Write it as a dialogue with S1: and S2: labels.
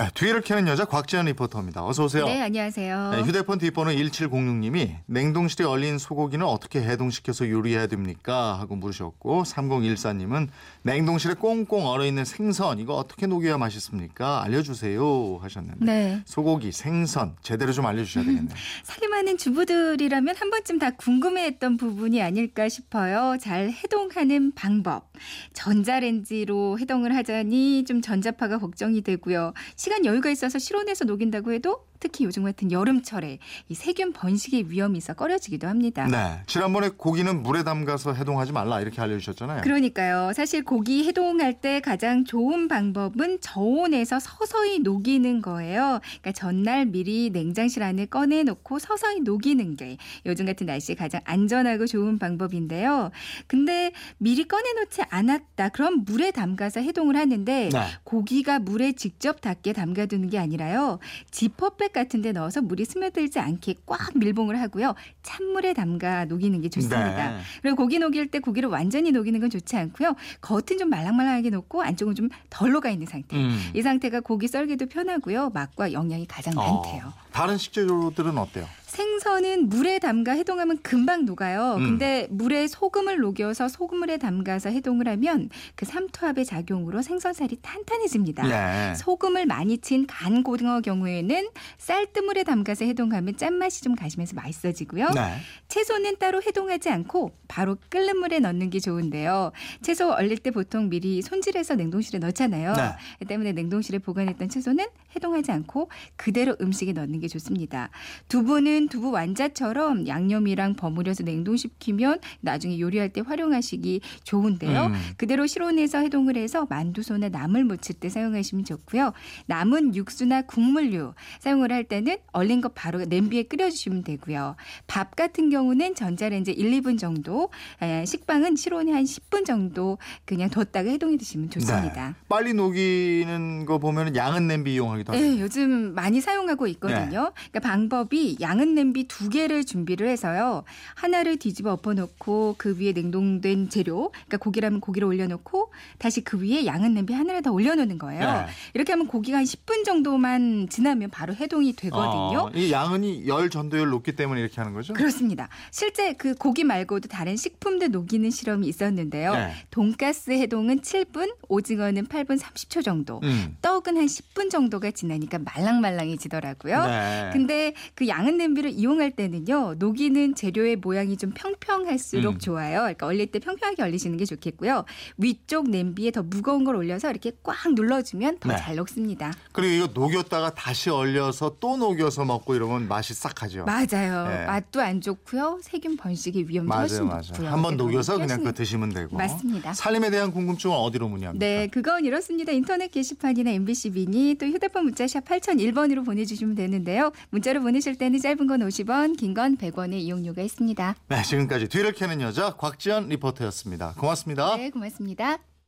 S1: 네, 뒤를 캐는 여자 곽지연 리포터입니다. 어서 오세요.
S2: 네, 안녕하세요.
S1: 네, 휴대폰 뒷번호 1706님이 냉동실에 얼린 소고기는 어떻게 해동시켜서 요리해야 됩니까? 하고 물으셨고 3014님은 냉동실에 꽁꽁 얼어있는 생선 이거 어떻게 녹여야 맛있습니까? 알려주세요 하셨는데
S2: 네.
S1: 소고기, 생선 제대로 좀 알려주셔야 되겠네요.
S2: 살림하는 주부들이라면 한 번쯤 다 궁금해했던 부분이 아닐까 싶어요. 잘 해동하는 방법. 전자레인지로 해동을 하자니 좀 전자파가 걱정이 되고요. 시간 여유가 있어서 실온에서 녹인다고 해도 특히 요즘 같은 여름철에 이 세균 번식의 위험이 있어 꺼려지기도 합니다.
S1: 네, 지난번에 고기는 물에 담가서 해동하지 말라 이렇게 알려주셨잖아요.
S2: 그러니까요. 사실 고기 해동할 때 가장 좋은 방법은 저온에서 서서히 녹이는 거예요. 그러니까 전날 미리 냉장실 안에 꺼내놓고 서서히 녹이는 게 요즘 같은 날씨에 가장 안전하고 좋은 방법인데요. 근데 미리 꺼내놓지 않았다. 그럼 물에 담가서 해동을 하는데
S1: 네.
S2: 고기가 물에 직접 닿게 담가두는 게 아니라요. 지퍼백 같은 데 넣어서 물이 스며들지 않게 꽉 밀봉을 하고요. 찬물에 담가 녹이는 게 좋습니다.
S1: 네.
S2: 그리고 고기 녹일 때 고기를 완전히 녹이는 건 좋지 않고요. 겉은 좀 말랑말랑하게 녹고 안쪽은 좀 덜 녹아 있는 상태.
S1: 음.
S2: 이 상태가 고기 썰기도 편하고요. 맛과 영양이 가장
S1: 어,
S2: 많대요.
S1: 다른 식재료들은 어때요?
S2: 생선은 물에 담가 해동하면 금방 녹아요.
S1: 음.
S2: 근데 물에 소금을 녹여서 소금물에 담가서 해동을 하면 그 삼투압의 작용으로 생선살이 탄탄해집니다.
S1: 네.
S2: 소금을 많이 친 간 고등어 경우에는 쌀뜨물에 담가서 해동하면 짠맛이 좀 가시면서 맛있어지고요.
S1: 네.
S2: 채소는 따로 해동하지 않고 바로 끓는 물에 넣는 게 좋은데요. 채소 얼릴 때 보통 미리 손질해서 냉동실에 넣잖아요.
S1: 네.
S2: 그 때문에 냉동실에 보관했던 채소는 해동하지 않고 그대로 음식에 넣는 게 좋습니다. 두부는 두부 완자처럼 양념이랑 버무려서 냉동시키면 나중에 요리할 때 활용하시기 좋은데요.
S1: 음.
S2: 그대로 실온에서 해동을 해서 만두소나 나물 무칠 때 사용하시면 좋고요. 남은 육수나 국물류 사용을 할 때는 얼린 것 바로 냄비에 끓여주시면 되고요. 밥 같은 경우는 전자레인지 1, 2분 정도, 에, 식빵은 실온에 한 10분 정도 그냥 뒀다가 해동해 드시면 좋습니다.
S1: 네. 빨리 녹이는 거 보면 양은 냄비 이용하기도 하고.
S2: 네, 요즘 많이 사용하고 있거든요. 그러니까 방법이 양은 냄비 두 개를 준비를 해서요. 하나를 뒤집어 엎어놓고 그 위에 냉동된 재료, 그러니까 고기라면 고기를 올려놓고 다시 그 위에 양은 냄비 하나를 더 올려놓는 거예요.
S1: 네.
S2: 이렇게 하면 고기가 한 10분 정도만 지나면 바로 해동이 되거든요.
S1: 어, 이 양은이 열 전도율 높기 때문에 이렇게 하는 거죠?
S2: 그렇습니다. 실제 그 고기 말고도 다른 식품도 녹이는 실험이 있었는데요.
S1: 네.
S2: 돈가스 해동은 7분, 오징어는 8분 30초 정도,
S1: 음.
S2: 떡은 한 10분 정도가 지나니까 말랑말랑해지더라고요.
S1: 네.
S2: 근데 그 양은 냄비를 이용할 때는요, 녹이는 재료의 모양이 좀 평평할수록
S1: 음.
S2: 좋아요. 그러니까 얼릴 때 평평하게 얼리시는 게 좋겠고요. 위쪽 냄비에 더 무거운 걸 올려서 이렇게 꽉 눌러주면 더
S1: 네.
S2: 잘 녹습니다.
S1: 그리고 이거 녹였다가 다시 얼려서 또 녹여서 먹고 이러면 맛이 싹하죠.
S2: 맞아요.
S1: 네.
S2: 맛도 안 좋고요. 세균 번식의 위험도 훨씬
S1: 맞아요,
S2: 높고요.
S1: 맞아요. 한번
S2: 네,
S1: 녹여서 그냥 그거 드시면 되고.
S2: 맞습니다.
S1: 살림에 대한 궁금증은 어디로 문의합니까?
S2: 네, 그건 이렇습니다. 인터넷 게시판이나 MBC 미니 또 휴대폰 문자 샵 8001번으로 보내주시면 되는데요. 문자로 보내실 때는 짧은 건 50원, 긴 건 100원의 이용료가 있습니다.
S1: 네, 지금까지 뒤를 캐는 여자 곽지연 리포터였습니다. 고맙습니다.
S2: 네, 고맙습니다.